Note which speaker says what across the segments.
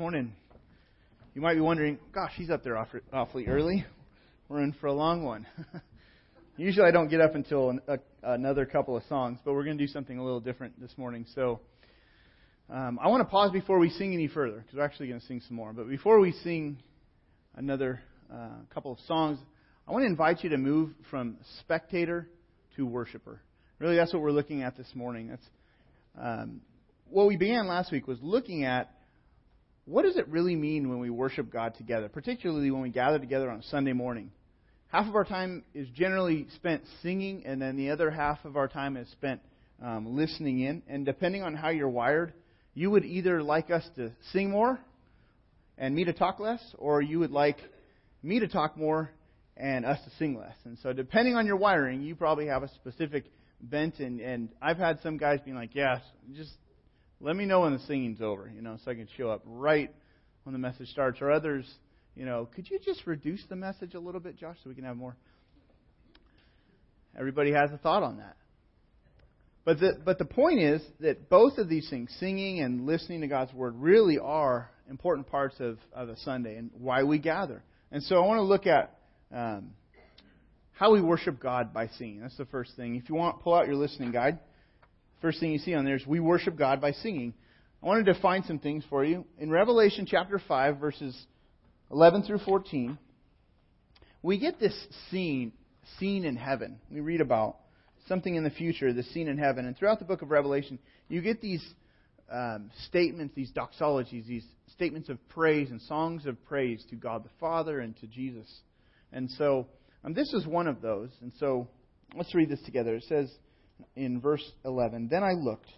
Speaker 1: Morning. You might be wondering, gosh, he's up there awfully early. We're in for a long one. Usually I don't get up until an, a, another couple of songs, but we're going to do something a little different this morning. So um, I want to pause before we sing any further, because we're actually going to sing some more. But before we sing another uh, couple of songs, I want to invite you to move from spectator to worshiper. Really, that's what we're looking at this morning. That's um, what we began last week was looking at what does it really mean when we worship God together, particularly when we gather together on Sunday morning? Half of our time is generally spent singing, and then the other half of our time is spent um, listening in. And depending on how you're wired, you would either like us to sing more and me to talk less, or you would like me to talk more and us to sing less. And so, depending on your wiring, you probably have a specific bent. And, and I've had some guys being like, "Yes, just let me know when the singing's over, you know, so I can show up right when the message starts. Or others, you know, could you just reduce the message a little bit, Josh, so we can have more? Everybody has a thought on that. But the, but the point is that both of these things, singing and listening to God's Word, really are important parts of, of a Sunday and why we gather. And so I want to look at um, how we worship God by singing. That's the first thing. If you want, pull out your listening guide. First thing you see on there is we worship God by singing. I want to define some things for you. In Revelation chapter 5, verses 11 through 14, we get this scene, scene in heaven. We read about something in the future, the scene in heaven. And throughout the book of Revelation, you get these um, statements, these doxologies, these statements of praise and songs of praise to God the Father and to Jesus. And so, um, this is one of those. And so, let's read this together. It says, in verse 11 Then I looked,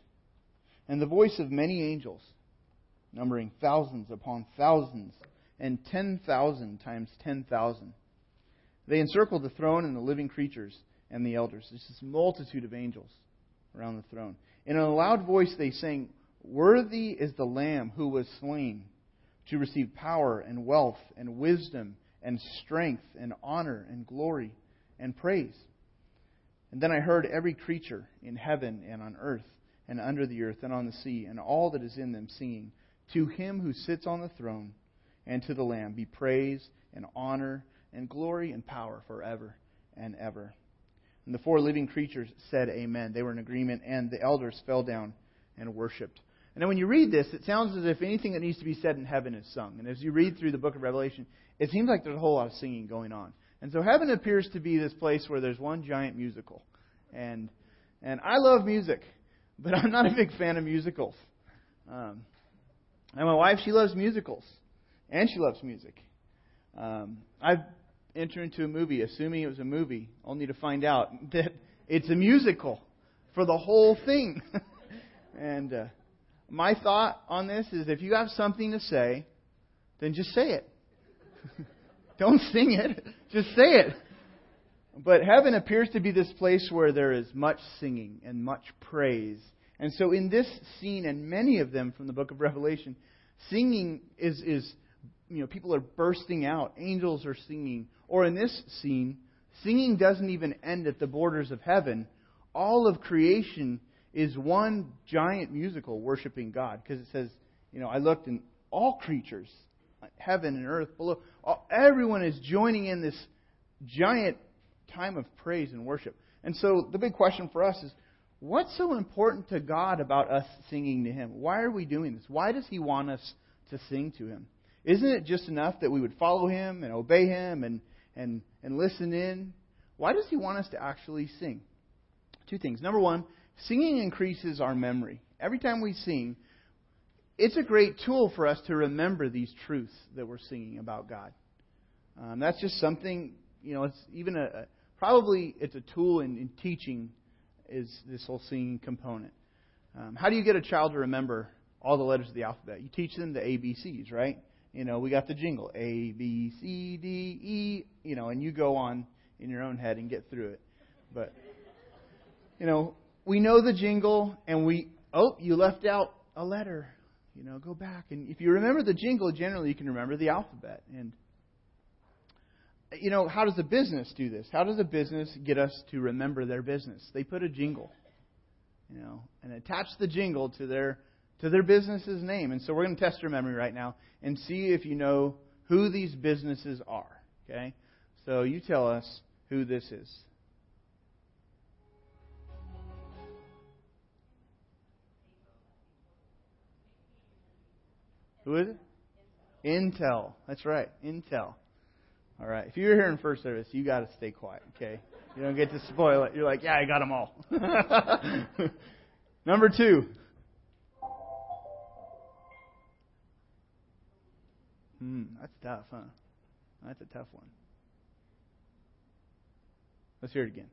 Speaker 1: and the voice of many angels, numbering thousands upon thousands, and 10,000 times 10,000. They encircled the throne and the living creatures and the elders. There's this multitude of angels around the throne. In a loud voice they sang, Worthy is the Lamb who was slain to receive power and wealth and wisdom and strength and honor and glory and praise. And then I heard every creature in heaven and on earth and under the earth and on the sea and all that is in them singing, To him who sits on the throne and to the Lamb be praise and honor and glory and power forever and ever. And the four living creatures said, Amen. They were in agreement, and the elders fell down and worshipped. And then when you read this, it sounds as if anything that needs to be said in heaven is sung. And as you read through the book of Revelation, it seems like there's a whole lot of singing going on. And so heaven appears to be this place where there's one giant musical. And and I love music, but I'm not a big fan of musicals. Um, and my wife, she loves musicals, and she loves music. Um, I've entered into a movie assuming it was a movie, only to find out that it's a musical for the whole thing. and uh, my thought on this is if you have something to say, then just say it. Don't sing it. Just say it. But heaven appears to be this place where there is much singing and much praise. And so in this scene, and many of them from the book of Revelation, singing is, is you know, people are bursting out. Angels are singing. Or in this scene, singing doesn't even end at the borders of heaven. All of creation is one giant musical worshiping God. Because it says, you know, I looked and all creatures, heaven and earth below. Everyone is joining in this giant time of praise and worship. And so the big question for us is what's so important to God about us singing to Him? Why are we doing this? Why does He want us to sing to Him? Isn't it just enough that we would follow Him and obey Him and, and, and listen in? Why does He want us to actually sing? Two things. Number one, singing increases our memory. Every time we sing, it's a great tool for us to remember these truths that we're singing about God. Um, that's just something, you know, it's even a, a probably it's a tool in, in, teaching is this whole singing component. Um, how do you get a child to remember all the letters of the alphabet? You teach them the ABCs, right? You know, we got the jingle A, B, C, D, E, you know, and you go on in your own head and get through it. But, you know, we know the jingle and we, oh, you left out a letter you know, go back. And if you remember the jingle, generally you can remember the alphabet. And, you know, how does a business do this? How does a business get us to remember their business? They put a jingle, you know, and attach the jingle to their to their business's name. And so we're going to test your memory right now and see if you know who these businesses are. Okay? So you tell us who this is. Who is it? Intel. That's right. Intel. All right. If you're here in first service, you got to stay quiet, okay? You don't get to spoil it. You're like, yeah, I got them all. Number two. Hmm, that's tough, huh? That's a tough one. Let's hear it again.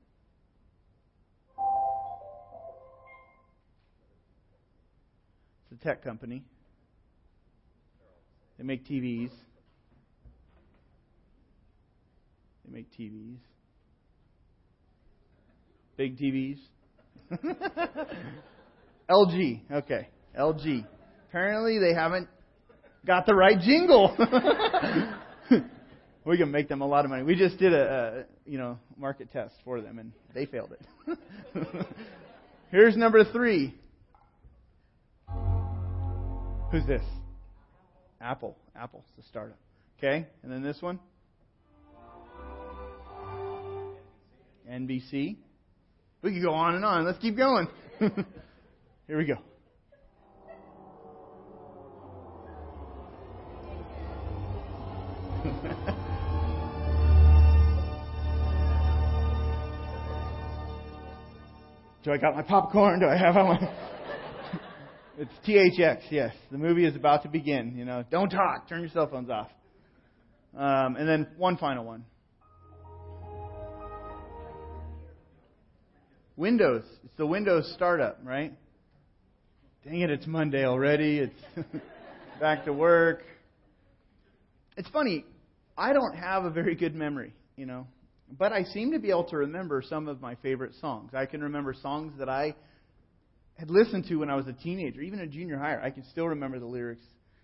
Speaker 1: It's a tech company. They make TVs. They make TVs. Big TVs. LG. Okay. LG. Apparently they haven't got the right jingle. we can make them a lot of money. We just did a, a you know market test for them and they failed it. Here's number three. Who's this? Apple. Apple's the startup. Okay, and then this one. NBC. We could go on and on. Let's keep going. Here we go. Do I got my popcorn? Do I have my it's THX, yes. The movie is about to begin. You know, don't talk. Turn your cell phones off. Um, and then one final one. Windows. It's the Windows startup, right? Dang it, it's Monday already. It's back to work. It's funny. I don't have a very good memory, you know, but I seem to be able to remember some of my favorite songs. I can remember songs that I had listened to when I was a teenager, even a junior higher. I can still remember the lyrics.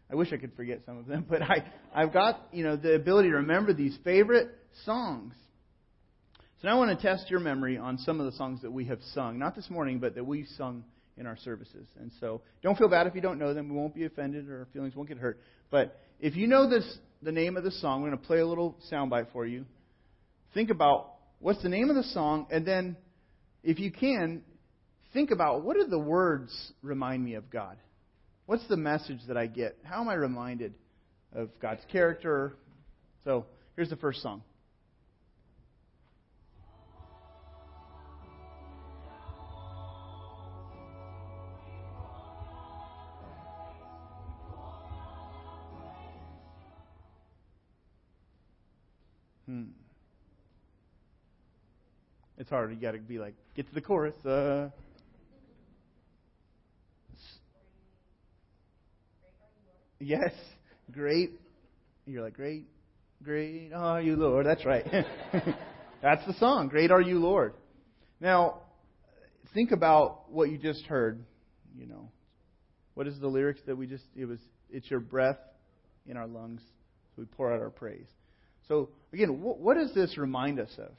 Speaker 1: I wish I could forget some of them, but I, I've got you know the ability to remember these favorite songs. So now I want to test your memory on some of the songs that we have sung, not this morning, but that we've sung in our services. And so don't feel bad if you don't know them. We won't be offended or our feelings won't get hurt. But if you know this, the name of the song, we're going to play a little soundbite for you. Think about what's the name of the song, and then if you can, think about what do the words remind me of God? What's the message that I get? How am I reminded of God's character? So here's the first song. Hmm. It's hard. You got to be like, get to the chorus. Uh, Yes, great. You're like, great, great are you, Lord. That's right. That's the song. Great are you, Lord. Now, think about what you just heard. You know, what is the lyrics that we just? It was, it's your breath in our lungs, so we pour out our praise. So again, what, what does this remind us of?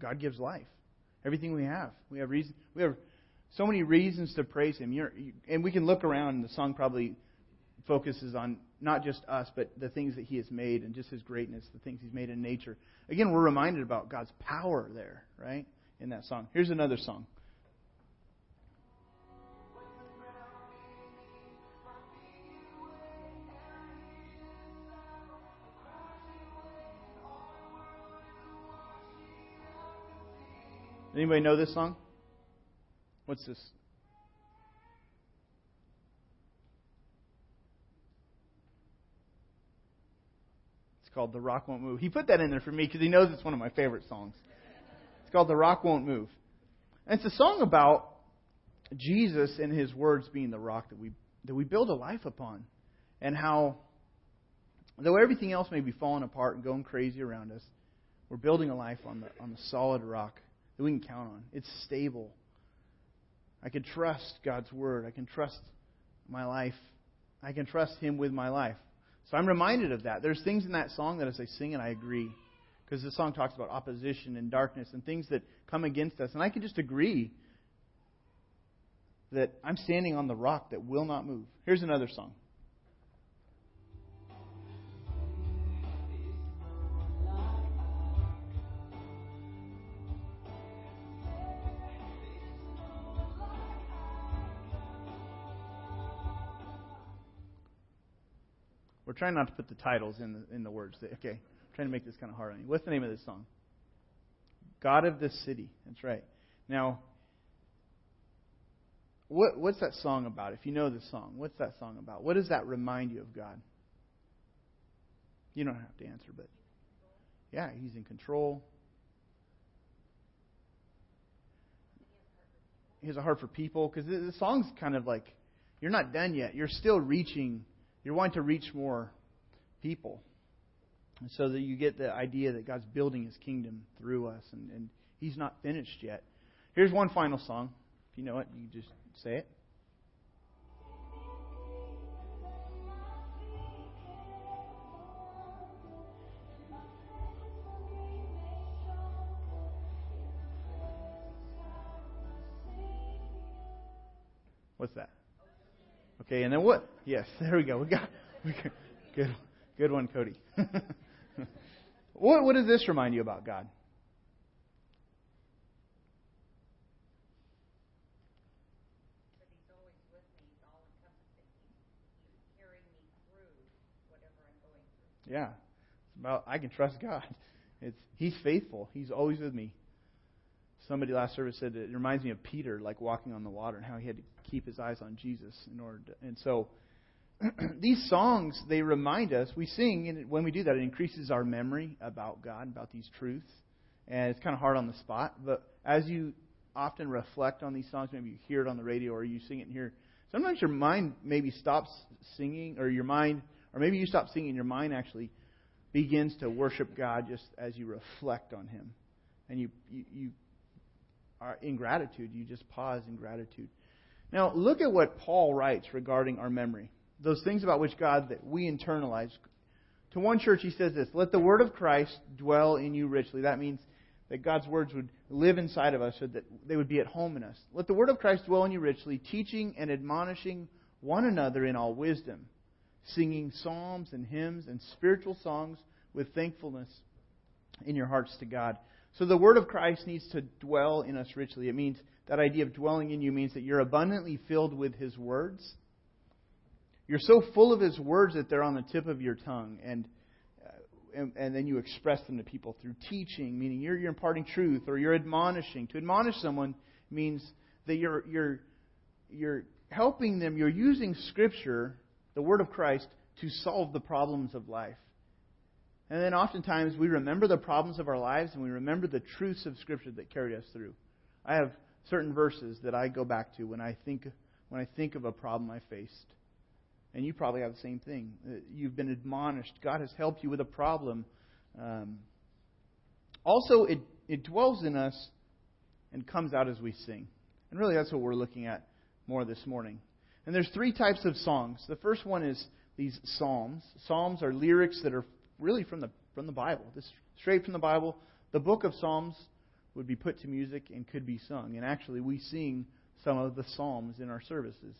Speaker 1: God gives life. Everything we have, we have reason. We have so many reasons to praise Him. You're, and we can look around, and the song probably focuses on not just us, but the things that He has made and just His greatness, the things He's made in nature. Again, we're reminded about God's power there, right, in that song. Here's another song. Anybody know this song? What's this? It's called The Rock Won't Move. He put that in there for me because he knows it's one of my favorite songs. It's called The Rock Won't Move. And it's a song about Jesus and his words being the rock that we that we build a life upon. And how though everything else may be falling apart and going crazy around us, we're building a life on the on the solid rock that we can count on. It's stable. I can trust God's word. I can trust my life. I can trust Him with my life. So I'm reminded of that. There's things in that song that as I sing it, I agree. Because the song talks about opposition and darkness and things that come against us. And I can just agree that I'm standing on the rock that will not move. Here's another song. Trying not to put the titles in the, in the words. Okay, I'm trying to make this kind of hard on you. What's the name of this song? God of this city. That's right. Now, what, what's that song about? If you know the song, what's that song about? What does that remind you of God? You don't have to answer, but yeah, He's in control. He has a heart for people because the song's kind of like you're not done yet. You're still reaching you're wanting to reach more people. And so that you get the idea that God's building his kingdom through us, and, and he's not finished yet. Here's one final song. If you know it, you just say it. What's that? Okay, and then what? Yes, there we go. We got, we got good, good one, Cody. what, what does this remind you about God? Yeah. It's about I can trust God. It's He's faithful. He's always with me. Somebody last service said it reminds me of Peter, like walking on the water, and how he had to keep his eyes on Jesus in order to. And so, these songs they remind us. We sing, and when we do that, it increases our memory about God, about these truths. And it's kind of hard on the spot, but as you often reflect on these songs, maybe you hear it on the radio or you sing it here. Sometimes your mind maybe stops singing, or your mind, or maybe you stop singing, your mind actually begins to worship God just as you reflect on Him, and you you, you are in gratitude. You just pause in gratitude. Now, look at what Paul writes regarding our memory. Those things about which God that we internalize. To one church, he says this Let the word of Christ dwell in you richly. That means that God's words would live inside of us so that they would be at home in us. Let the word of Christ dwell in you richly, teaching and admonishing one another in all wisdom, singing psalms and hymns and spiritual songs with thankfulness in your hearts to God. So the word of Christ needs to dwell in us richly. It means that idea of dwelling in you means that you're abundantly filled with his words. You're so full of his words that they're on the tip of your tongue and uh, and, and, then you express them to people through teaching, meaning you're, you're imparting truth or you're admonishing. To admonish someone means that you're, you're, you're helping them, you're using Scripture, the Word of Christ, to solve the problems of life. And then oftentimes we remember the problems of our lives and we remember the truths of Scripture that carried us through. I have certain verses that I go back to when I think when I think of a problem I faced. And you probably have the same thing. Uh, you've been admonished. God has helped you with a problem. Um, also, it, it dwells in us and comes out as we sing. And really, that's what we're looking at more this morning. And there's three types of songs. The first one is these psalms. Psalms are lyrics that are really from the from the Bible. This straight from the Bible. The book of Psalms would be put to music and could be sung. And actually, we sing some of the psalms in our services,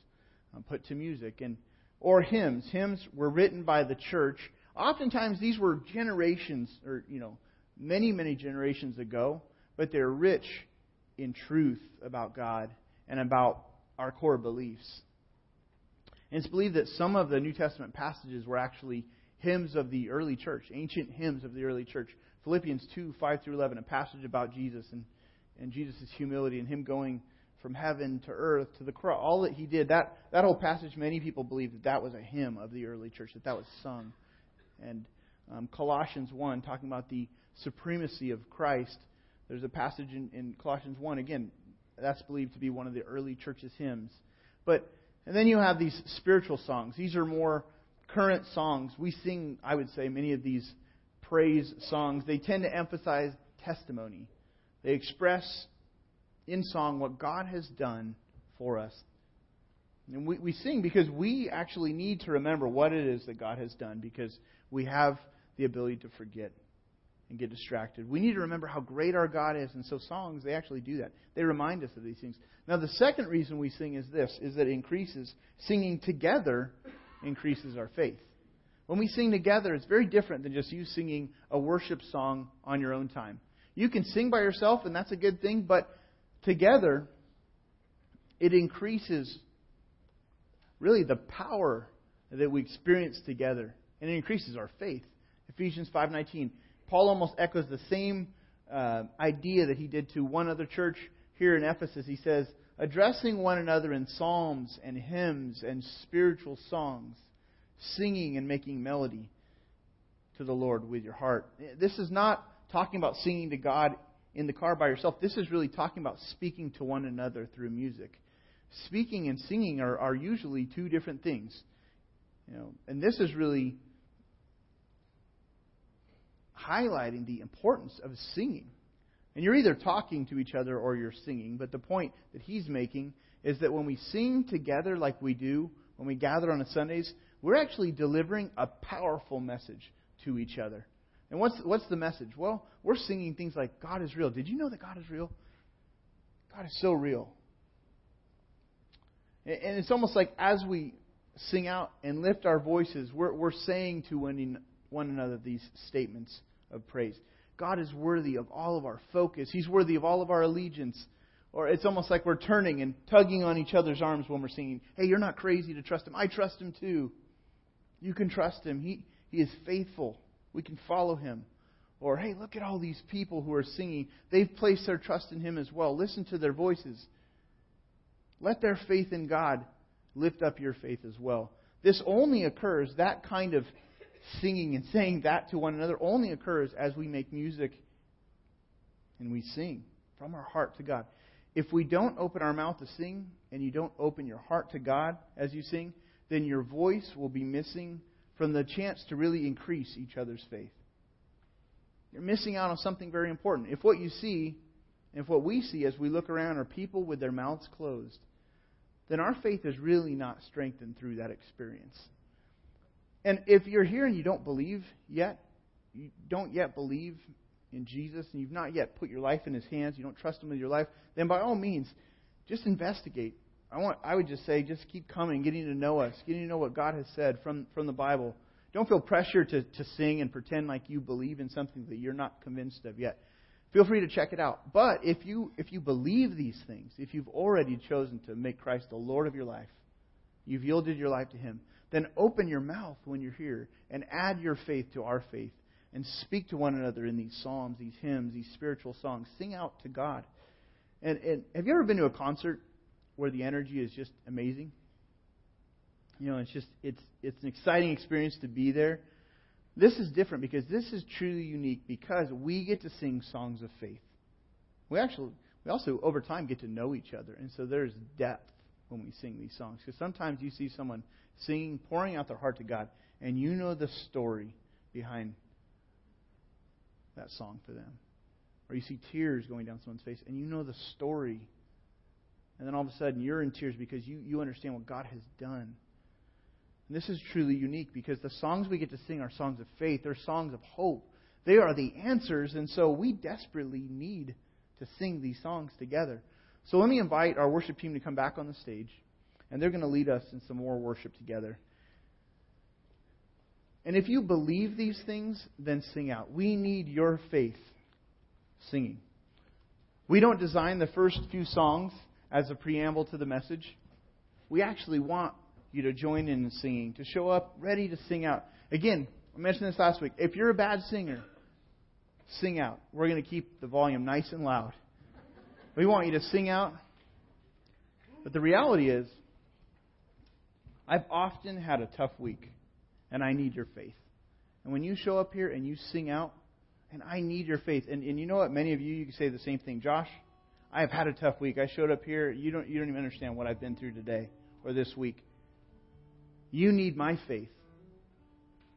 Speaker 1: um, put to music and or hymns. Hymns were written by the church. Oftentimes, these were generations, or you know, many many generations ago, but they're rich in truth about God and about our core beliefs. And it's believed that some of the New Testament passages were actually hymns of the early church, ancient hymns of the early church. Philippians 2 5 through 11, a passage about Jesus and, and Jesus' humility and him going from heaven to earth to the cross. All that he did, that, that whole passage, many people believe that that was a hymn of the early church, that that was sung. And um, Colossians 1, talking about the supremacy of Christ, there's a passage in, in Colossians 1, again, that's believed to be one of the early church's hymns. But and then you have these spiritual songs. These are more current songs, we sing, I would say, many of these praise songs. They tend to emphasize testimony. They express in song what God has done for us. And we, we sing because we actually need to remember what it is that God has done because we have the ability to forget. and get distracted. We need to remember how great our God is, and so songs they actually do that. They remind us of these things. Now the second reason we sing is this is that it increases singing together increases our faith. When we sing together, it's very different than just you singing a worship song on your own time. You can sing by yourself, and that's a good thing, but together, it increases really the power that we experience together, and it increases our faith. Ephesians 5:19. Paul almost echoes the same uh, idea that he did to one other church here in Ephesus. He says, addressing one another in psalms and hymns and spiritual songs, singing and making melody to the Lord with your heart. This is not talking about singing to God in the car by yourself. This is really talking about speaking to one another through music. Speaking and singing are, are usually two different things. You know, and this is really highlighting the importance of singing. And you're either talking to each other or you're singing, but the point that he's making is that when we sing together like we do, when we gather on Sundays, we're actually delivering a powerful message to each other. And what's, what's the message? Well, we're singing things like, God is real. Did you know that God is real? God is so real. And it's almost like as we sing out and lift our voices, we're, we're saying to one, one another these statements of praise. God is worthy of all of our focus. He's worthy of all of our allegiance. Or it's almost like we're turning and tugging on each other's arms when we're singing, Hey, you're not crazy to trust Him. I trust Him too. You can trust Him. He, he is faithful. We can follow Him. Or, Hey, look at all these people who are singing. They've placed their trust in Him as well. Listen to their voices. Let their faith in God lift up your faith as well. This only occurs, that kind of singing and saying that to one another only occurs as we make music and we sing from our heart to God. If we don't open our mouth to sing and you don't open your heart to God as you sing, then your voice will be missing from the chance to really increase each other's faith. You're missing out on something very important. If what you see, if what we see as we look around are people with their mouths closed, then our faith is really not strengthened through that experience. And if you're here and you don't believe yet, you don't yet believe in Jesus, and you've not yet put your life in His hands, you don't trust Him with your life, then by all means, just investigate. I want I would just say just keep coming, getting to know us, getting to know what God has said from, from the Bible. Don't feel pressure to, to sing and pretend like you believe in something that you're not convinced of yet. Feel free to check it out. But if you if you believe these things, if you've already chosen to make Christ the Lord of your life, you've yielded your life to Him, then open your mouth when you're here and add your faith to our faith and speak to one another in these psalms, these hymns, these spiritual songs. Sing out to God. And, and have you ever been to a concert where the energy is just amazing? You know, it's just it's it's an exciting experience to be there. This is different because this is truly unique because we get to sing songs of faith. We actually we also over time get to know each other, and so there's depth when we sing these songs. Because sometimes you see someone singing, pouring out their heart to God, and you know the story behind that song for them. Or you see tears going down someone's face, and you know the story. And then all of a sudden, you're in tears because you, you understand what God has done. And this is truly unique because the songs we get to sing are songs of faith, they're songs of hope. They are the answers, and so we desperately need to sing these songs together. So let me invite our worship team to come back on the stage, and they're going to lead us in some more worship together. And if you believe these things, then sing out. We need your faith singing. We don't design the first few songs as a preamble to the message. We actually want you to join in singing, to show up ready to sing out. Again, I mentioned this last week. If you're a bad singer, sing out. We're going to keep the volume nice and loud. We want you to sing out. But the reality is, I've often had a tough week, and I need your faith. And when you show up here and you sing out, and I need your faith. And, and you know what? Many of you, you can say the same thing. Josh, I have had a tough week. I showed up here. You don't, you don't even understand what I've been through today or this week. You need my faith.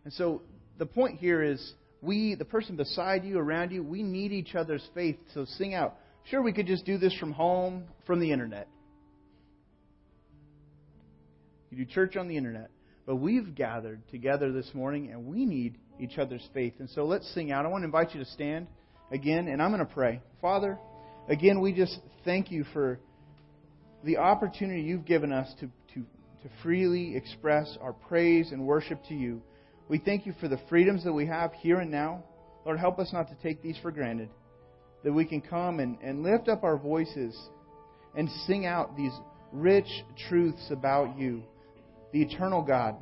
Speaker 1: And so the point here is we, the person beside you, around you, we need each other's faith. So sing out. Sure, we could just do this from home, from the internet. You do church on the internet. But we've gathered together this morning and we need each other's faith. And so let's sing out. I want to invite you to stand again, and I'm going to pray. Father, again, we just thank you for the opportunity you've given us to, to, to freely express our praise and worship to you. We thank you for the freedoms that we have here and now. Lord, help us not to take these for granted. That we can come and, and lift up our voices and sing out these rich truths about you, the eternal God.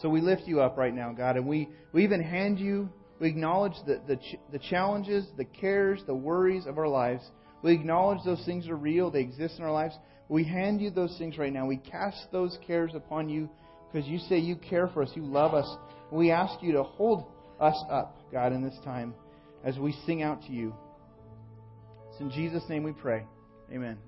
Speaker 1: So we lift you up right now, God, and we, we even hand you, we acknowledge the, the, the challenges, the cares, the worries of our lives. We acknowledge those things are real, they exist in our lives. We hand you those things right now. We cast those cares upon you because you say you care for us, you love us. We ask you to hold us up, God, in this time as we sing out to you. It's in Jesus' name we pray. Amen.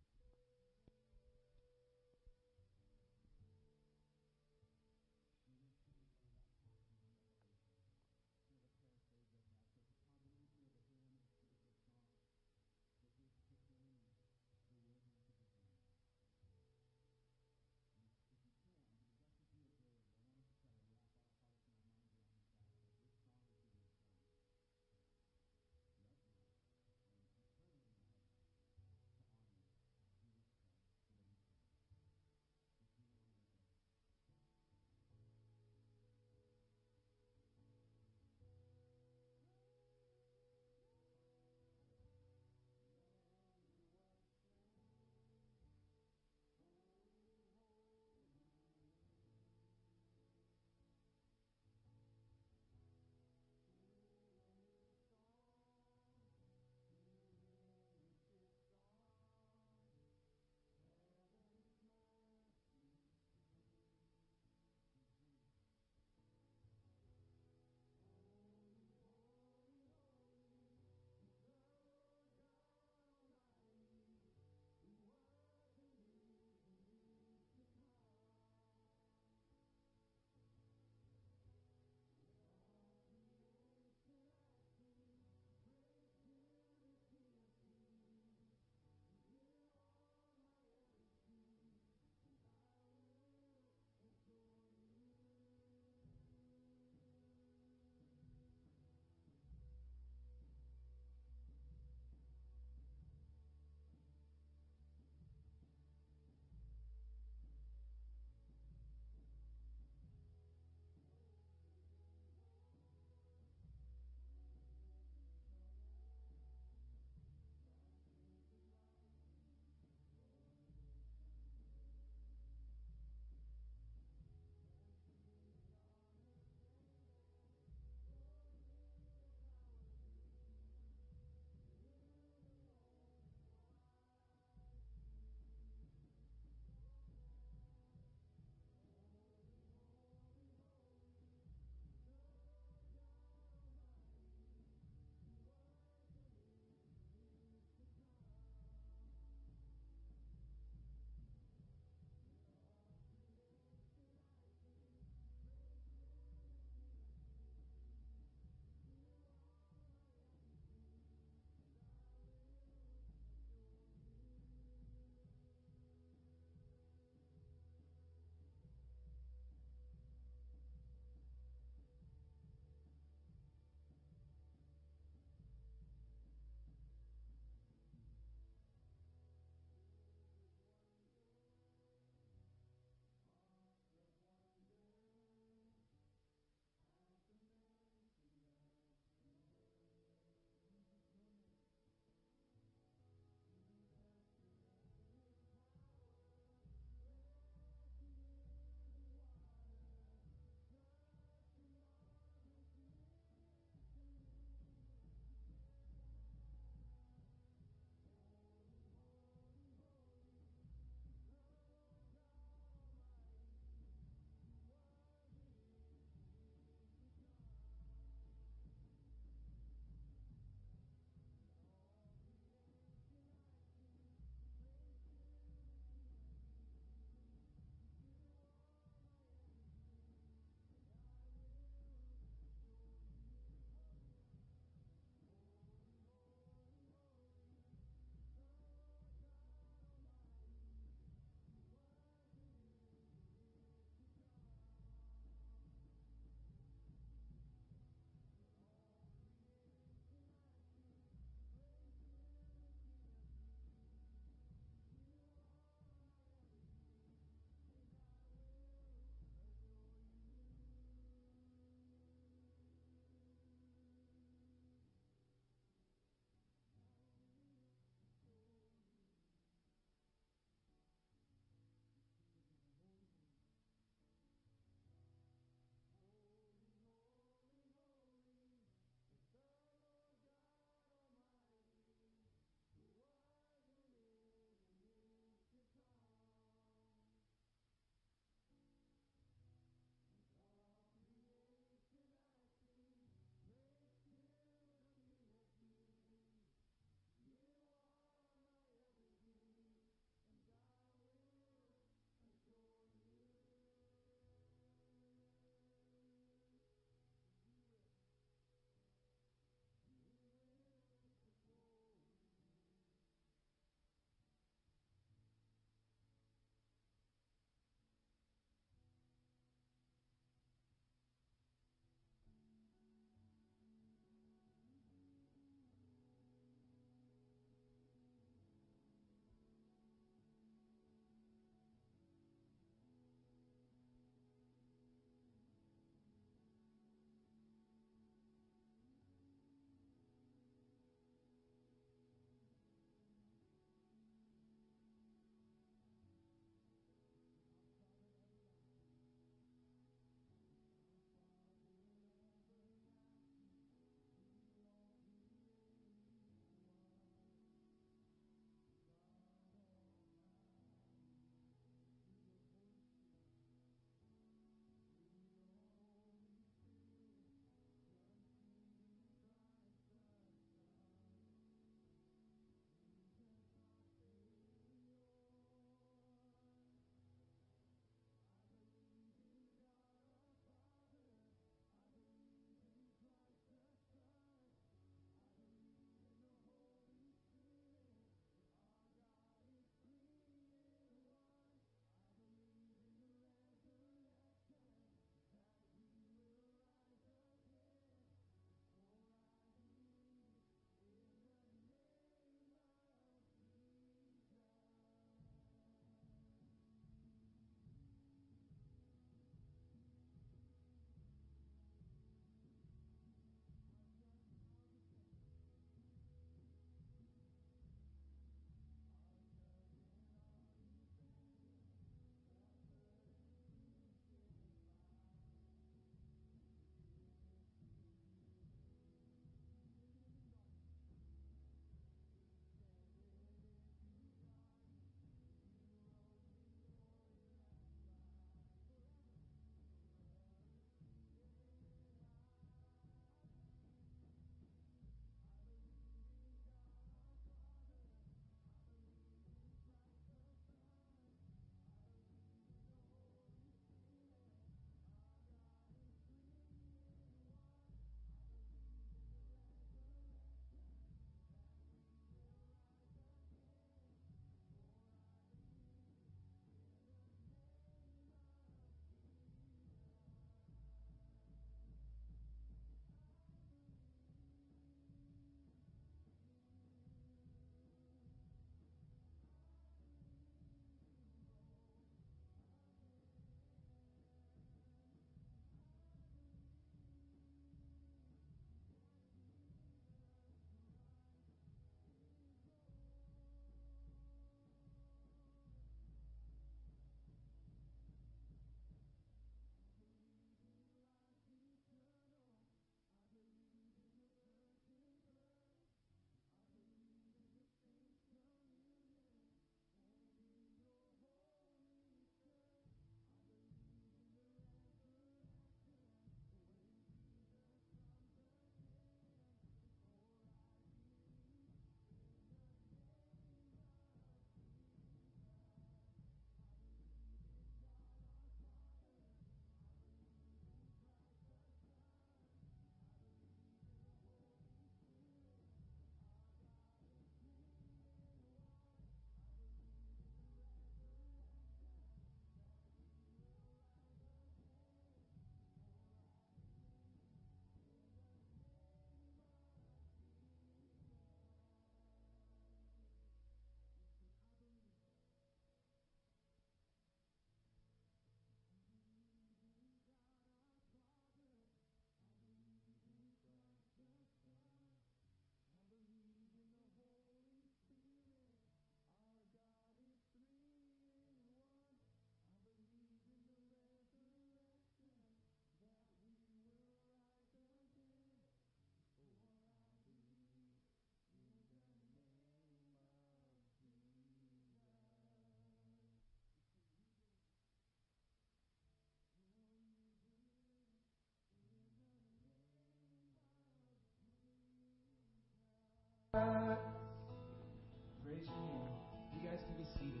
Speaker 1: seated.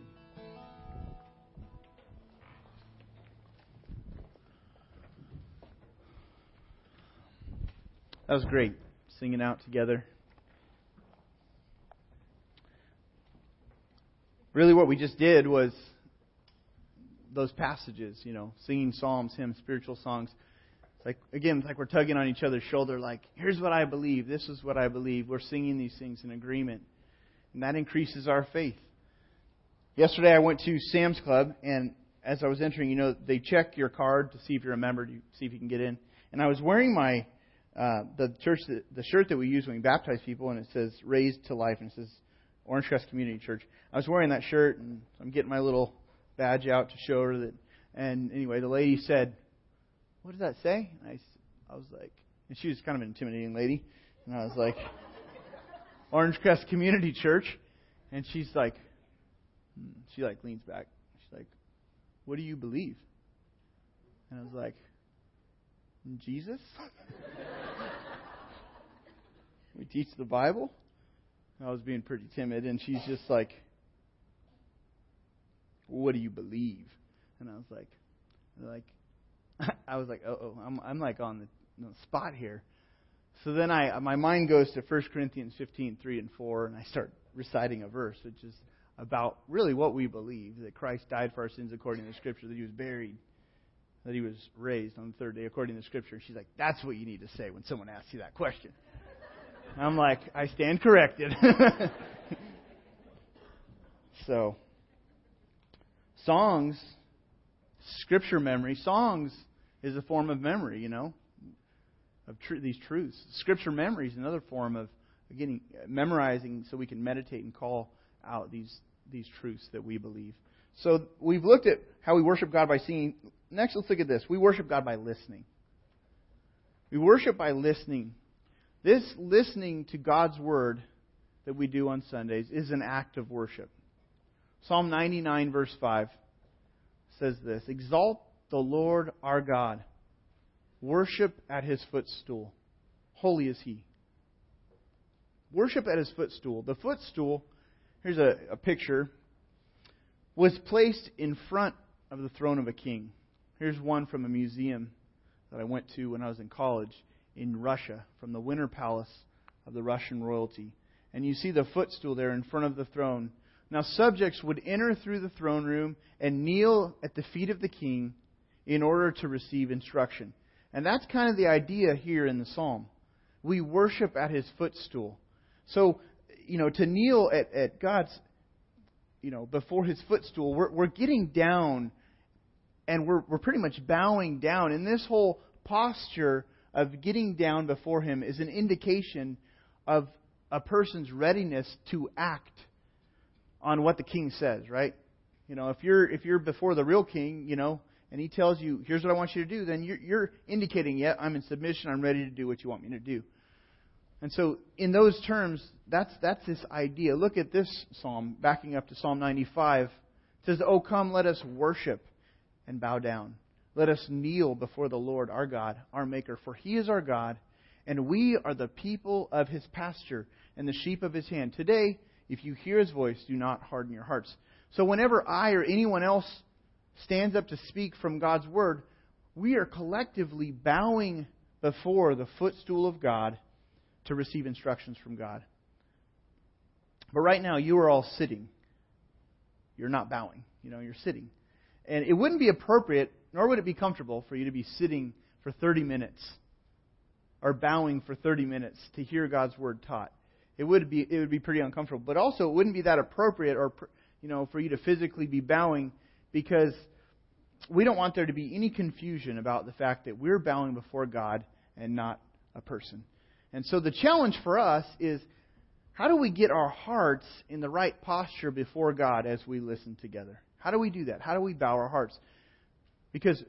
Speaker 1: That was great, singing out together. Really, what we just did was those passages, you know, singing psalms, hymns, spiritual songs. It's like again, it's like we're tugging on each other's shoulder. Like, here's what I believe. This is what I believe. We're singing these things in agreement, and that increases our faith. Yesterday, I went to Sam's Club, and as I was entering, you know, they check your card to see if you're a member, to see if you can get in. And I was wearing my uh, the church, the shirt that we use when we baptize people, and it says "Raised to Life," and it says Orangecrest Community Church. I was wearing that shirt, and I'm getting my little badge out to show her that. And anyway, the lady said, "What does that say?" And I, I was like, and she was kind of an intimidating lady, and I was like, "Orangecrest Community Church," and she's like, Mm. she like leans back. She's like, "What do you believe?" And I was like, "Jesus." we teach the Bible. I was being pretty timid, and she's just like, "What do you believe?" And I was like, "Like, I was like, oh, I'm I'm like on the, the spot here." So then I my mind goes to 1 Corinthians 15, 3 and 4, and I start reciting a verse, which is about really what we believe that Christ died for our sins according to the Scripture, that He was buried, that He was raised on the third day according to the Scripture. She's like, "That's what you need to say when someone asks you that question." I'm like, I stand corrected. so, songs, scripture memory, songs is a form of memory, you know, of tr- these truths. Scripture memory is another form of getting memorizing so we can meditate and call out these these truths that we believe. So we've looked at how we worship God by singing. Next, let's look at this. We worship God by listening. We worship by listening this listening to God's Word that we do on Sundays is an act of worship. Psalm 99, verse 5 says this Exalt the Lord our God, worship at his footstool. Holy is he. Worship at his footstool. The footstool, here's a, a picture, was placed in front of the throne of a king. Here's one from a museum that I went to when I was in college in Russia from the Winter Palace of the Russian royalty. And you see the footstool there in front of the throne. Now, subjects would enter through the throne room and kneel at the feet of the king in order to receive instruction. And that's kind of the idea here in the psalm. We worship at his footstool. So, you know, to kneel at, at God's, you know, before his footstool, we're, we're getting down and we're, we're pretty much bowing down. And this whole posture of getting down before him is an indication of a person's readiness to act on what the king says, right? You know, if you're if you're before the real king, you know, and he tells you, "Here's what I want you to do," then you're, you're indicating, "Yeah, I'm in submission. I'm ready to do what you want me to do." And so, in those terms, that's that's this idea. Look at this psalm, backing up to Psalm 95. It says, "Oh, come, let us worship and bow down." Let us kneel before the Lord our God, our Maker, for He is our God, and we are the people of His pasture and the sheep of His hand. Today, if you hear His voice, do not harden your hearts. So, whenever I or anyone else stands up to speak from God's Word, we are collectively bowing before the footstool of God to receive instructions from God. But right now, you are all sitting. You're not bowing. You know, you're sitting. And it wouldn't be appropriate nor would it be comfortable for you to be sitting for 30 minutes or bowing for 30 minutes to hear God's word taught. It would be it would be pretty uncomfortable, but also it wouldn't be that appropriate or you know for you to physically be bowing because we don't want there to be any confusion about the fact that we're bowing before God and not a person. And so the challenge for us is how do we get our hearts in the right posture before God as we listen together? How do we do that? How do we bow our hearts? Because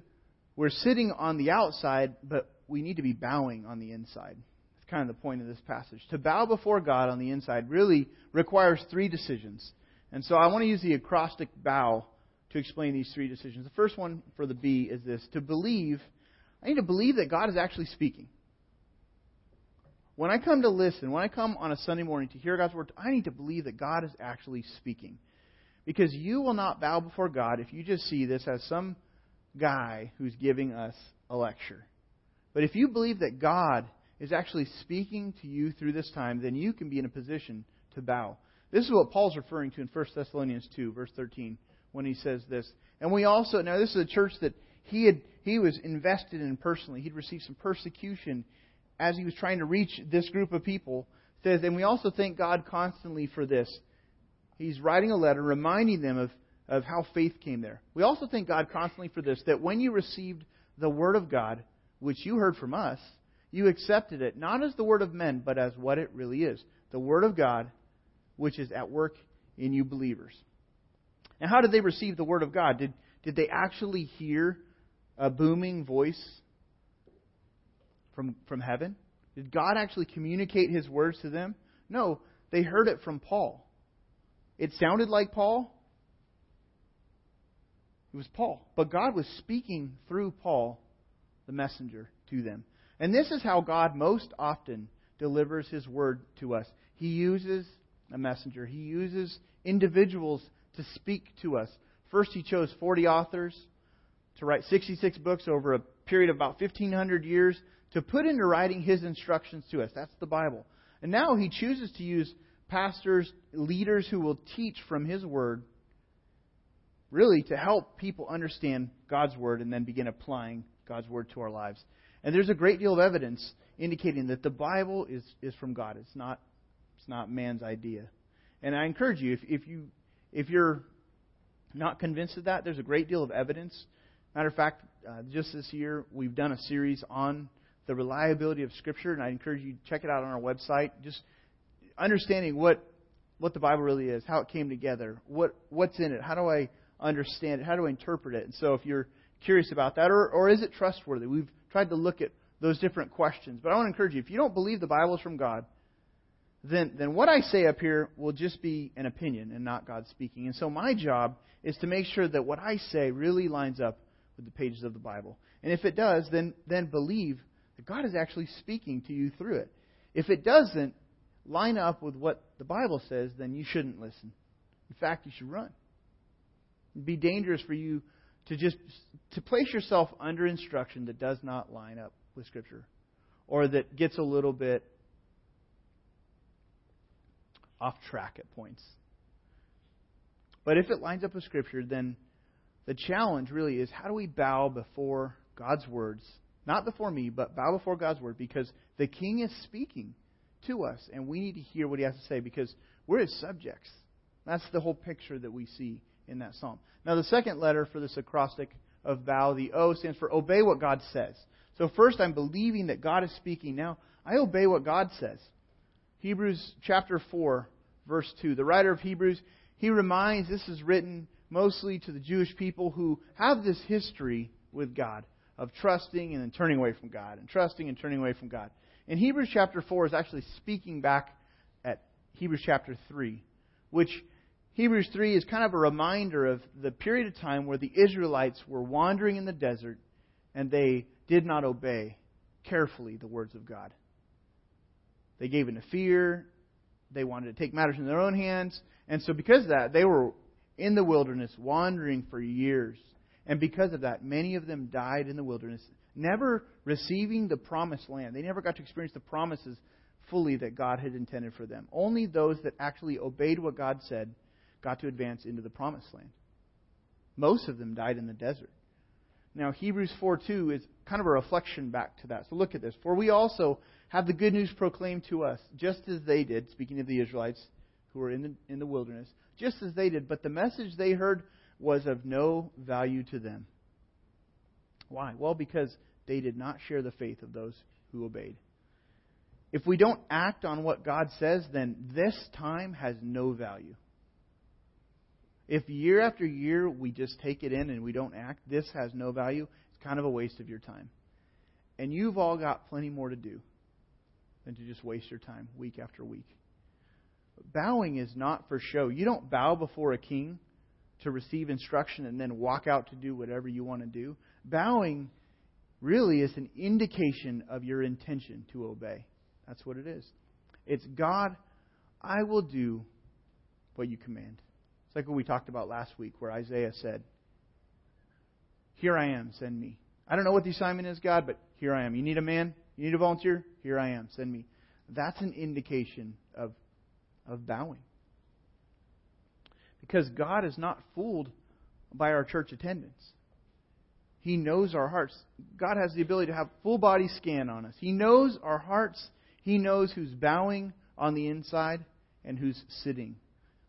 Speaker 1: we're sitting on the outside, but we need to be bowing on the inside. That's kind of the point of this passage. To bow before God on the inside really requires three decisions. And so I want to use the acrostic bow to explain these three decisions. The first one for the B is this to believe, I need to believe that God is actually speaking. When I come to listen, when I come on a Sunday morning to hear God's word, I need to believe that God is actually speaking. Because you will not bow before God if you just see this as some guy who's giving us a lecture. But if you believe that God is actually speaking to you through this time, then you can be in a position to bow. This is what Paul's referring to in 1 Thessalonians 2, verse 13, when he says this. And we also, now this is a church that he had he was invested in personally. He'd received some persecution as he was trying to reach this group of people. Says, and we also thank God constantly for this. He's writing a letter reminding them of, of how faith came there. We also thank God constantly for this, that when you received the word of God, which you heard from us, you accepted it not as the word of men, but as what it really is the word of God, which is at work in you believers. And how did they receive the word of God? Did, did they actually hear a booming voice from, from heaven? Did God actually communicate his words to them? No, they heard it from Paul. It sounded like Paul. It was Paul. But God was speaking through Paul, the messenger, to them. And this is how God most often delivers his word to us. He uses a messenger, he uses individuals to speak to us. First, he chose 40 authors to write 66 books over a period of about 1,500 years to put into writing his instructions to us. That's the Bible. And now he chooses to use pastors, leaders who will teach from his word, really to help people understand God's word and then begin applying God's word to our lives. And there's a great deal of evidence indicating that the Bible is, is from God. It's not, it's not man's idea. And I encourage you, if, if, you, if you're not convinced of that, there's a great deal of evidence. Matter of fact, uh, just this year, we've done a series on the reliability of Scripture, and I encourage you to check it out on our website. Just understanding what, what the Bible really is, how it came together, what, what's in it, how do I understand it, how do I interpret it. And so if you're curious about that, or, or is it trustworthy? We've tried to look at those different questions. But I want to encourage you if you don't believe the Bible is from God, then, then what I say up here will just be an opinion and not God speaking. And so my job is to make sure that what I say really lines up with the pages of the Bible. And if it does, then, then believe that God is actually speaking to you through it. If it doesn't line up with what the Bible says, then you shouldn't listen. In fact, you should run. It'd be dangerous for you to just to place yourself under instruction that does not line up with Scripture, or that gets a little bit off track at points. But if it lines up with Scripture, then the challenge really is how do we bow before God's words? Not before me, but bow before God's word because the King is speaking to us and we need to hear what he has to say because we're his subjects. That's the whole picture that we see in that psalm. Now, the second letter for this acrostic of bow, the O stands for obey what God says. So, first, I'm believing that God is speaking. Now, I obey what God says. Hebrews chapter 4, verse 2. The writer of Hebrews, he reminds this is written mostly to the Jewish people who have this history with God of trusting and then turning away from God, and trusting and turning away from God. And Hebrews chapter 4 is actually speaking back at Hebrews chapter 3, which Hebrews 3 is kind of a reminder of the period of time where the Israelites were wandering in the desert and they did not obey carefully the words of God. They gave in to fear. They wanted to take matters in their own hands. And so, because of that, they were in the wilderness wandering for years. And because of that, many of them died in the wilderness, never receiving the promised land. They never got to experience the promises fully that God had intended for them. Only those that actually obeyed what God said got to advance into the promised land. Most of them died in the desert. Now, Hebrews 4 2 is kind of a reflection back to that. So look at this. For we also have the good news proclaimed to us, just as they did, speaking of the Israelites who were in the, in the wilderness, just as they did. But the message they heard was of no value to them. Why? Well, because they did not share the faith of those who obeyed. If we don't act on what God says, then this time has no value. If year after year we just take it in and we don't act, this has no value. It's kind of a waste of your time. And you've all got plenty more to do than to just waste your time week after week. Bowing is not for show. You don't bow before a king to receive instruction and then walk out to do whatever you want to do. Bowing really is an indication of your intention to obey. That's what it is. It's God, I will do what you command. It's like what we talked about last week, where Isaiah said, Here I am, send me. I don't know what the assignment is, God, but here I am. You need a man? You need a volunteer? Here I am. Send me. That's an indication of, of bowing. Because God is not fooled by our church attendance. He knows our hearts. God has the ability to have full body scan on us. He knows our hearts. He knows who's bowing on the inside and who's sitting,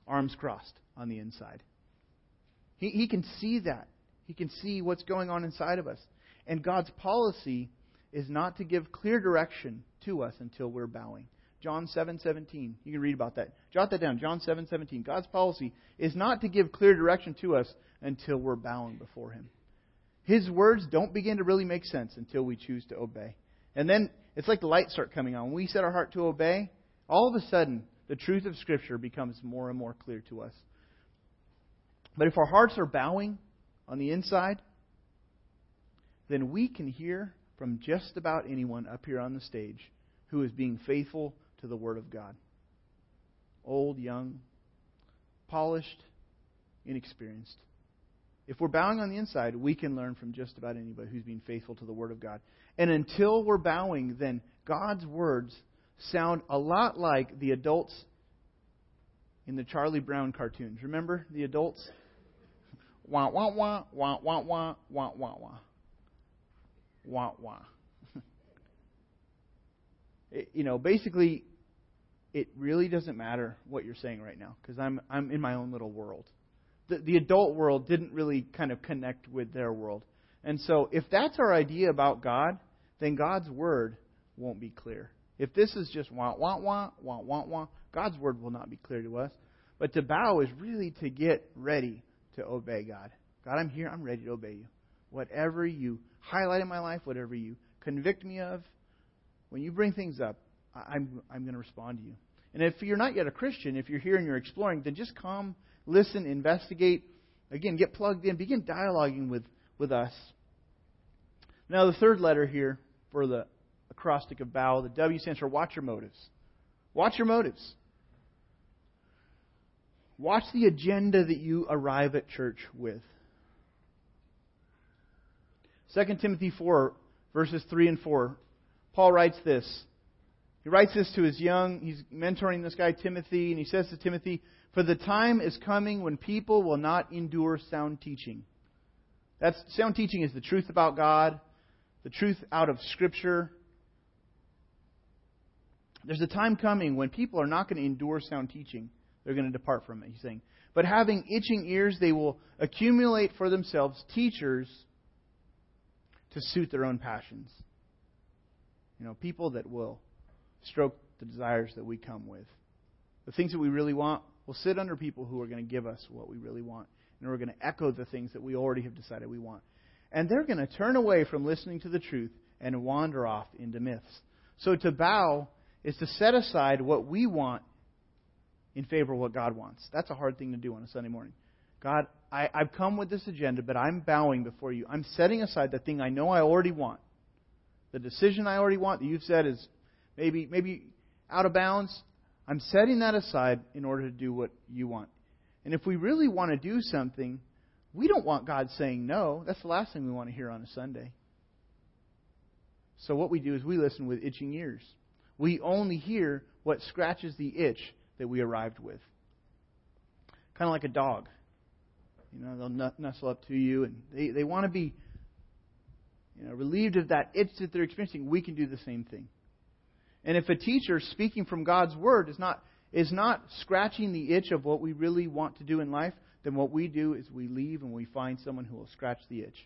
Speaker 1: arms crossed on the inside. He, he can see that. He can see what's going on inside of us. And God's policy is not to give clear direction to us until we're bowing. John 7:17. 7, you can read about that. Jot that down. John 7:17. 7, God's policy is not to give clear direction to us until we're bowing before him. His words don't begin to really make sense until we choose to obey. And then it's like the lights start coming on. When we set our heart to obey, all of a sudden the truth of Scripture becomes more and more clear to us. But if our hearts are bowing on the inside, then we can hear from just about anyone up here on the stage who is being faithful to the Word of God. Old, young, polished, inexperienced. If we're bowing on the inside, we can learn from just about anybody who's being faithful to the Word of God. And until we're bowing, then God's words sound a lot like the adults in the Charlie Brown cartoons. Remember the adults? Wah, wah, wah, wah, wah, wah, wah, wah, wah. Wah, wah. it, eh, you know, basically, it really doesn't matter what you're saying right now because I'm, I'm in my own little world. The, the adult world didn't really kind of connect with their world. And so, if that's our idea about God, then God's word won't be clear. If this is just wah, wah, wah, wah, wah, wah, God's word will not be clear to us. But to bow is really to get ready to obey God. God, I'm here. I'm ready to obey you. Whatever you highlight in my life, whatever you convict me of, when you bring things up, I'm, I'm going to respond to you. And if you're not yet a Christian, if you're here and you're exploring, then just come, listen, investigate. Again, get plugged in. Begin dialoguing with, with us. Now, the third letter here for the acrostic of bow, the W stands for watch your motives. Watch your motives. Watch the agenda that you arrive at church with. 2 Timothy 4, verses 3 and 4, Paul writes this. He writes this to his young, he's mentoring this guy, Timothy, and he says to Timothy, For the time is coming when people will not endure sound teaching. That's, sound teaching is the truth about God, the truth out of Scripture. There's a time coming when people are not going to endure sound teaching. They're going to depart from it, he's saying. But having itching ears, they will accumulate for themselves teachers to suit their own passions. You know, people that will stroke the desires that we come with. The things that we really want will sit under people who are going to give us what we really want. And we're going to echo the things that we already have decided we want. And they're going to turn away from listening to the truth and wander off into myths. So to bow is to set aside what we want in favor of what God wants. That's a hard thing to do on a Sunday morning. God, I, I've come with this agenda, but I'm bowing before you. I'm setting aside the thing I know I already want. The decision I already want that you've said is maybe maybe out of bounds. I'm setting that aside in order to do what you want. And if we really want to do something, we don't want God saying no. That's the last thing we want to hear on a Sunday. So what we do is we listen with itching ears. We only hear what scratches the itch that we arrived with. Kind of like a dog. You know, they'll nestle up to you and they, they want to be you know, relieved of that itch that they're experiencing. We can do the same thing. And if a teacher speaking from God's word is not is not scratching the itch of what we really want to do in life, then what we do is we leave and we find someone who will scratch the itch.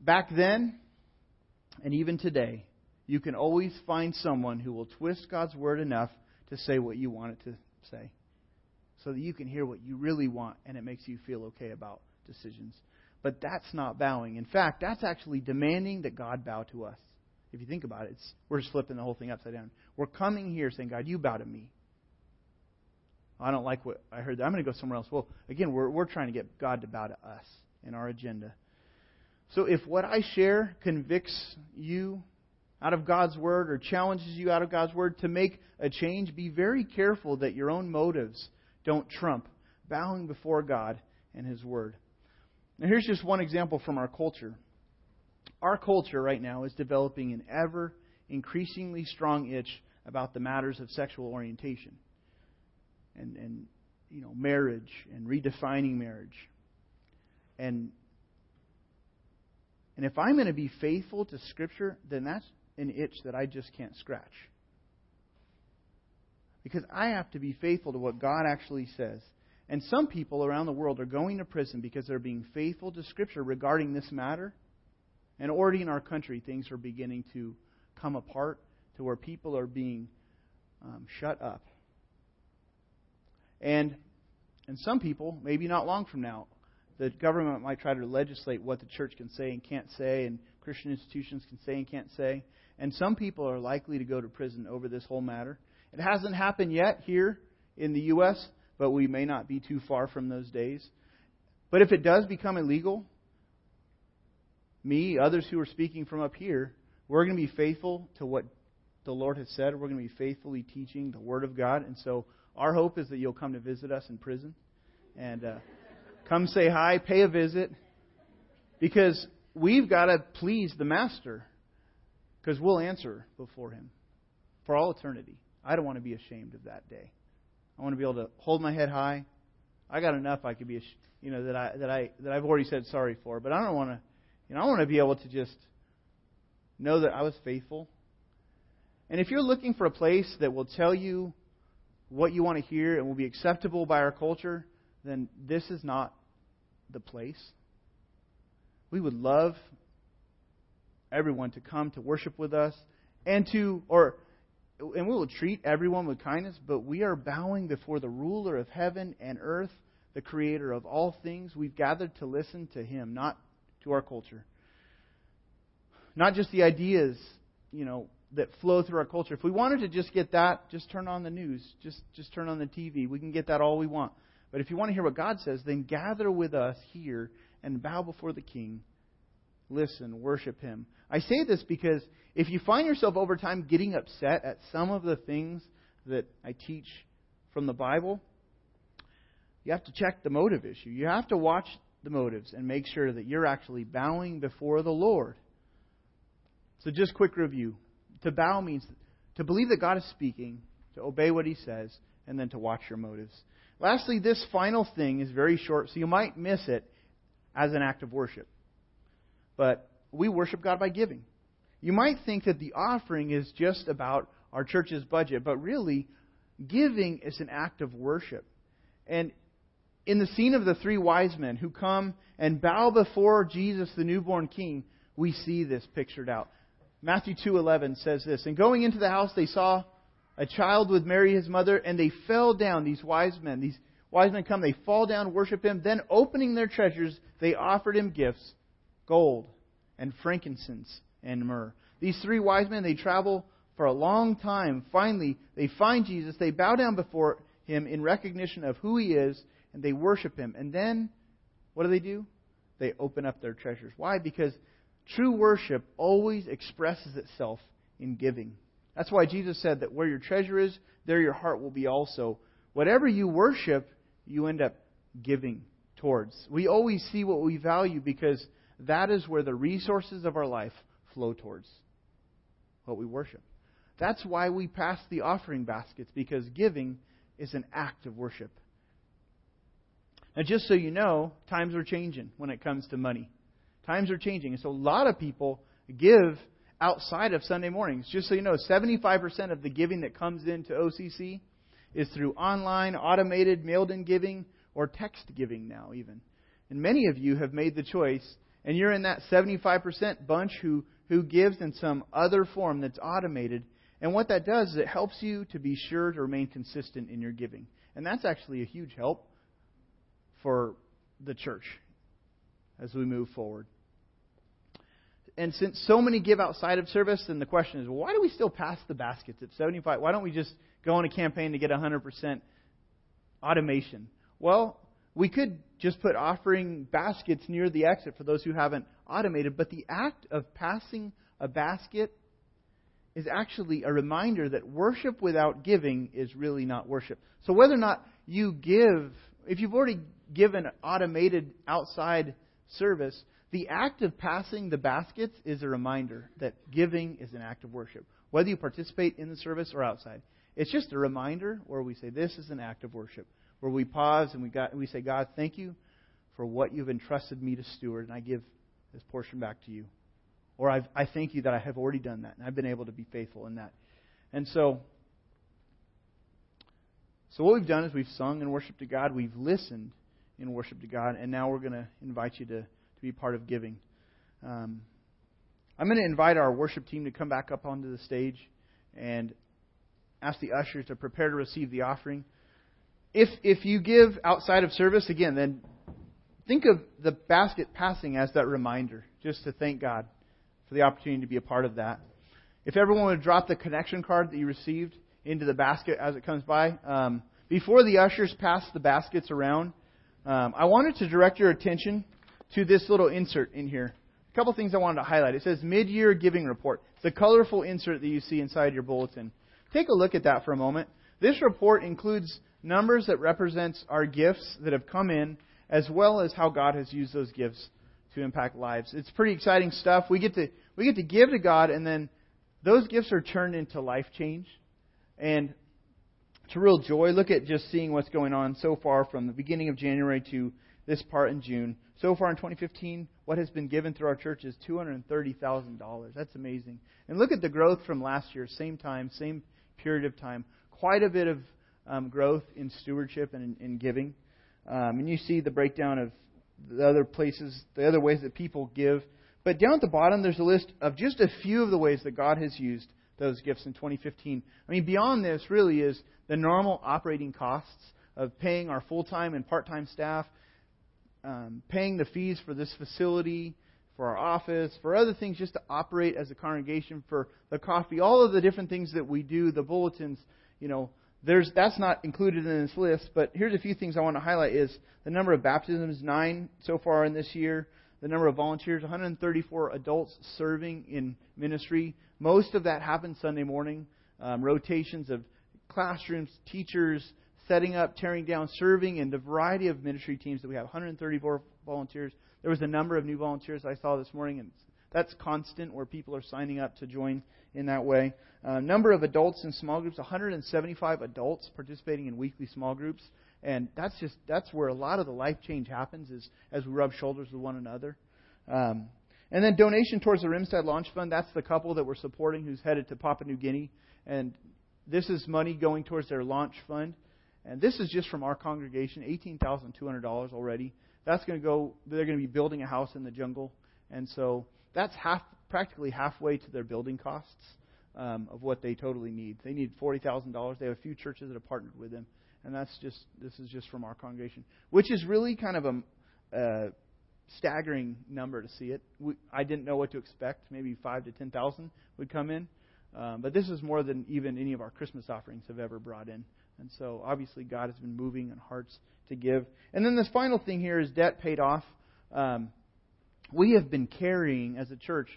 Speaker 1: Back then, and even today, you can always find someone who will twist God's word enough to say what you want it to say. So that you can hear what you really want and it makes you feel okay about decisions. But that's not bowing. In fact, that's actually demanding that God bow to us. If you think about it, we're just flipping the whole thing upside down. We're coming here saying, God, you bow to me. I don't like what I heard. I'm going to go somewhere else. Well, again, we're, we're trying to get God to bow to us in our agenda. So if what I share convicts you out of God's Word or challenges you out of God's Word to make a change, be very careful that your own motives don't trump bowing before God and His Word. Now, here's just one example from our culture. Our culture right now is developing an ever increasingly strong itch about the matters of sexual orientation and, and you know, marriage and redefining marriage. And and if I'm going to be faithful to Scripture, then that's an itch that I just can't scratch. Because I have to be faithful to what God actually says. And some people around the world are going to prison because they're being faithful to Scripture regarding this matter. And already in our country, things are beginning to come apart to where people are being um, shut up. And and some people, maybe not long from now, the government might try to legislate what the church can say and can't say, and Christian institutions can say and can't say. And some people are likely to go to prison over this whole matter. It hasn't happened yet here in the U.S., but we may not be too far from those days. But if it does become illegal, me, others who are speaking from up here, we're going to be faithful to what the Lord has said. We're going to be faithfully teaching the Word of God. And so our hope is that you'll come to visit us in prison and uh, come say hi, pay a visit, because we've got to please the Master because we'll answer before Him for all eternity. I don't want to be ashamed of that day. I want to be able to hold my head high. I got enough I could be, you know, that I that I that I've already said sorry for, but I don't want to, you know, I want to be able to just know that I was faithful. And if you're looking for a place that will tell you what you want to hear and will be acceptable by our culture, then this is not the place. We would love everyone to come to worship with us and to or and we will treat everyone with kindness, but we are bowing before the ruler of heaven and earth, the creator of all things. We've gathered to listen to him, not to our culture. Not just the ideas, you know, that flow through our culture. If we wanted to just get that, just turn on the news, just just turn on the TV. We can get that all we want. But if you want to hear what God says, then gather with us here and bow before the King. Listen, worship him. I say this because if you find yourself over time getting upset at some of the things that I teach from the Bible, you have to check the motive issue. You have to watch the motives and make sure that you're actually bowing before the Lord. So, just quick review. To bow means to believe that God is speaking, to obey what He says, and then to watch your motives. Lastly, this final thing is very short, so you might miss it as an act of worship. But we worship God by giving. You might think that the offering is just about our church's budget, but really, giving is an act of worship. And in the scene of the three wise men who come and bow before Jesus, the newborn king, we see this pictured out. Matthew 2:11 says this, "And going into the house they saw a child with Mary his mother, and they fell down, these wise men. These wise men come, they fall down, worship him. Then, opening their treasures, they offered him gifts gold and frankincense and myrrh. These three wise men, they travel for a long time. Finally, they find Jesus. They bow down before him in recognition of who he is, and they worship him. And then, what do they do? They open up their treasures. Why? Because True worship always expresses itself in giving. That's why Jesus said that where your treasure is, there your heart will be also. Whatever you worship, you end up giving towards. We always see what we value because that is where the resources of our life flow towards. What we worship. That's why we pass the offering baskets because giving is an act of worship. Now, just so you know, times are changing when it comes to money. Times are changing. And so a lot of people give outside of Sunday mornings. Just so you know, 75% of the giving that comes into OCC is through online, automated, mailed in giving, or text giving now, even. And many of you have made the choice, and you're in that 75% bunch who, who gives in some other form that's automated. And what that does is it helps you to be sure to remain consistent in your giving. And that's actually a huge help for the church as we move forward and since so many give outside of service, then the question is, why do we still pass the baskets at 75? Why don't we just go on a campaign to get 100% automation? Well, we could just put offering baskets near the exit for those who haven't automated, but the act of passing a basket is actually a reminder that worship without giving is really not worship. So whether or not you give, if you've already given automated outside service, the act of passing the baskets is a reminder that giving is an act of worship. Whether you participate in the service or outside, it's just a reminder where we say this is an act of worship, where we pause and we got we say, God, thank you for what you've entrusted me to steward, and I give this portion back to you. Or I've, I thank you that I have already done that, and I've been able to be faithful in that. And so, so what we've done is we've sung and worshiped to God, we've listened in worship to God, and now we're going to invite you to, to be part of giving. Um, I'm going to invite our worship team to come back up onto the stage and ask the ushers to prepare to receive the offering. If if you give outside of service, again, then think of the basket passing as that reminder, just to thank God for the opportunity to be a part of that. If everyone would drop the connection card that you received into the basket as it comes by, um, before the ushers pass the baskets around, um, I wanted to direct your attention to this little insert in here. A couple things I wanted to highlight. It says mid-year giving report. It's a colorful insert that you see inside your bulletin. Take a look at that for a moment. This report includes numbers that represents our gifts that have come in, as well as how God has used those gifts to impact lives. It's pretty exciting stuff. We get to we get to give to God, and then those gifts are turned into life change, and it's a real joy. Look at just seeing what's going on so far from the beginning of January to this part in June. So far in 2015, what has been given through our church is $230,000. That's amazing. And look at the growth from last year, same time, same period of time. Quite a bit of um, growth in stewardship and in, in giving. Um, and you see the breakdown of the other places, the other ways that people give. But down at the bottom, there's a list of just a few of the ways that God has used those gifts in 2015. I mean, beyond this really is the normal operating costs of paying our full time and part time staff, um, paying the fees for this facility, for our office, for other things just to operate as a congregation, for the coffee, all of the different things that we do, the bulletins, you know, there's that's not included in this list, but here's a few things I want to highlight is the number of baptisms, nine so far in this year, the number of volunteers, 134 adults serving in ministry. Most of that happens Sunday morning, um, rotations of classrooms, teachers, setting up, tearing down, serving and the variety of ministry teams that we have. 134 volunteers. There was a number of new volunteers I saw this morning, and that's constant where people are signing up to join in that way. Uh, number of adults in small groups, 175 adults participating in weekly small groups, and that's just that's where a lot of the life change happens is as we rub shoulders with one another. Um, and then donation towards the Rimstead Launch Fund. That's the couple that we're supporting who's headed to Papua New Guinea, and this is money going towards their launch fund. And this is just from our congregation, $18,200 already that's going to go. They're going to be building a house in the jungle, and so that's half, practically halfway to their building costs um, of what they totally need. They need forty thousand dollars. They have a few churches that have partnered with them, and that's just this is just from our congregation, which is really kind of a uh, staggering number to see it. We, I didn't know what to expect. Maybe five to ten thousand would come in, um, but this is more than even any of our Christmas offerings have ever brought in. And so obviously God has been moving in hearts to give. And then this final thing here is debt paid off. Um, we have been carrying as a church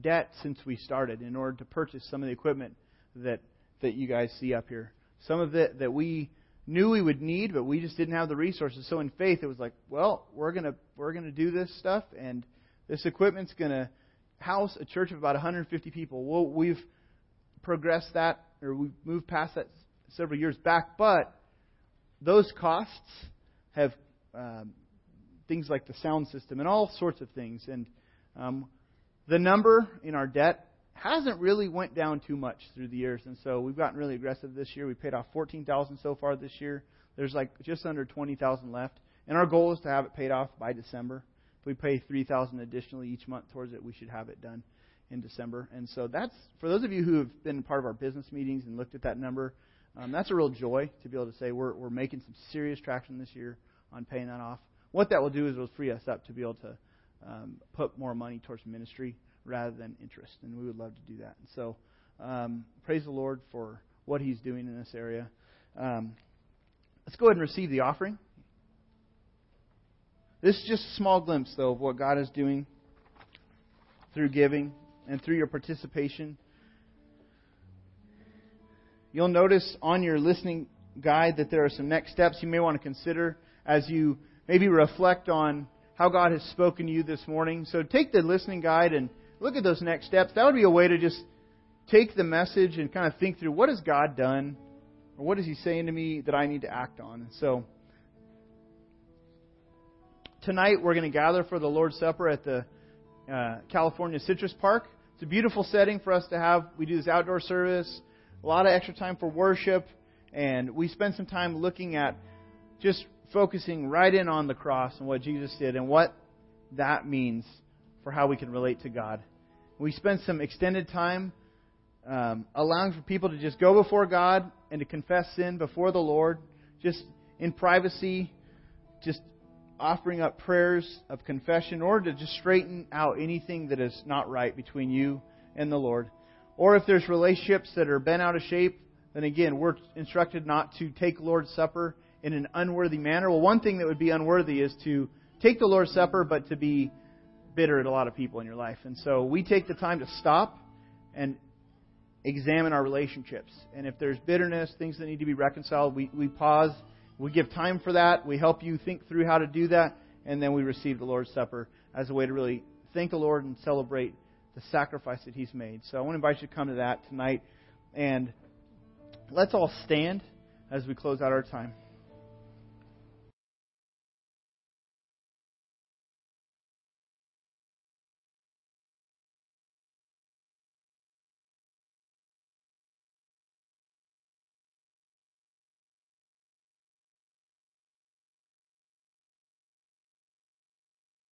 Speaker 1: debt since we started in order to purchase some of the equipment that that you guys see up here. Some of it that we knew we would need, but we just didn't have the resources. So in faith, it was like, well, we're gonna we're gonna do this stuff, and this equipment's gonna house a church of about 150 people. Well, we've progressed that, or we've moved past that several years back, but those costs have um, things like the sound system and all sorts of things. And um, the number in our debt hasn't really went down too much through the years, and so we've gotten really aggressive this year. We paid off fourteen thousand so far this year. There's like just under twenty thousand left, and our goal is to have it paid off by December. If we pay three thousand additionally each month towards it, we should have it done in December. And so that's for those of you who have been part of our business meetings and looked at that number. Um, that's a real joy to be able to say we're, we're making some serious traction this year on paying that off. What that will do is it'll free us up to be able to um, put more money towards ministry rather than interest, and we would love to do that. And so, um, praise the Lord for what He's doing in this area. Um, let's go ahead and receive the offering. This is just a small glimpse, though, of what God is doing through giving and through your participation You'll notice on your listening guide that there are some next steps you may want to consider as you maybe reflect on how God has spoken to you this morning. So take the listening guide and look at those next steps. That would be a way to just take the message and kind of think through what has God done or what is He saying to me that I need to act on. So tonight we're going to gather for the Lord's Supper at the uh, California Citrus Park. It's a beautiful setting for us to have. We do this outdoor service, a lot of extra time for worship, and we spend some time looking at just focusing right in on the cross and what Jesus did and what that means for how we can relate to God. We spend some extended time um, allowing for people to just go before God and to confess sin before the Lord, just in privacy, just offering up prayers of confession order to just straighten out anything that is not right between you and the Lord. Or if there's relationships that are bent out of shape, then again, we're instructed not to take Lord's Supper in an unworthy manner. Well, one thing that would be unworthy is to take the Lord's Supper, but to be bitter at a lot of people in your life. And so we take the time to stop and examine our relationships. And if there's bitterness, things that need to be reconciled, we, we pause. We give time for that. We help you think through how to do that. And then we receive the Lord's Supper as a way to really thank the Lord and celebrate the sacrifice that He's made. So I want to invite you to come to that tonight. And let's all stand as we close out our time.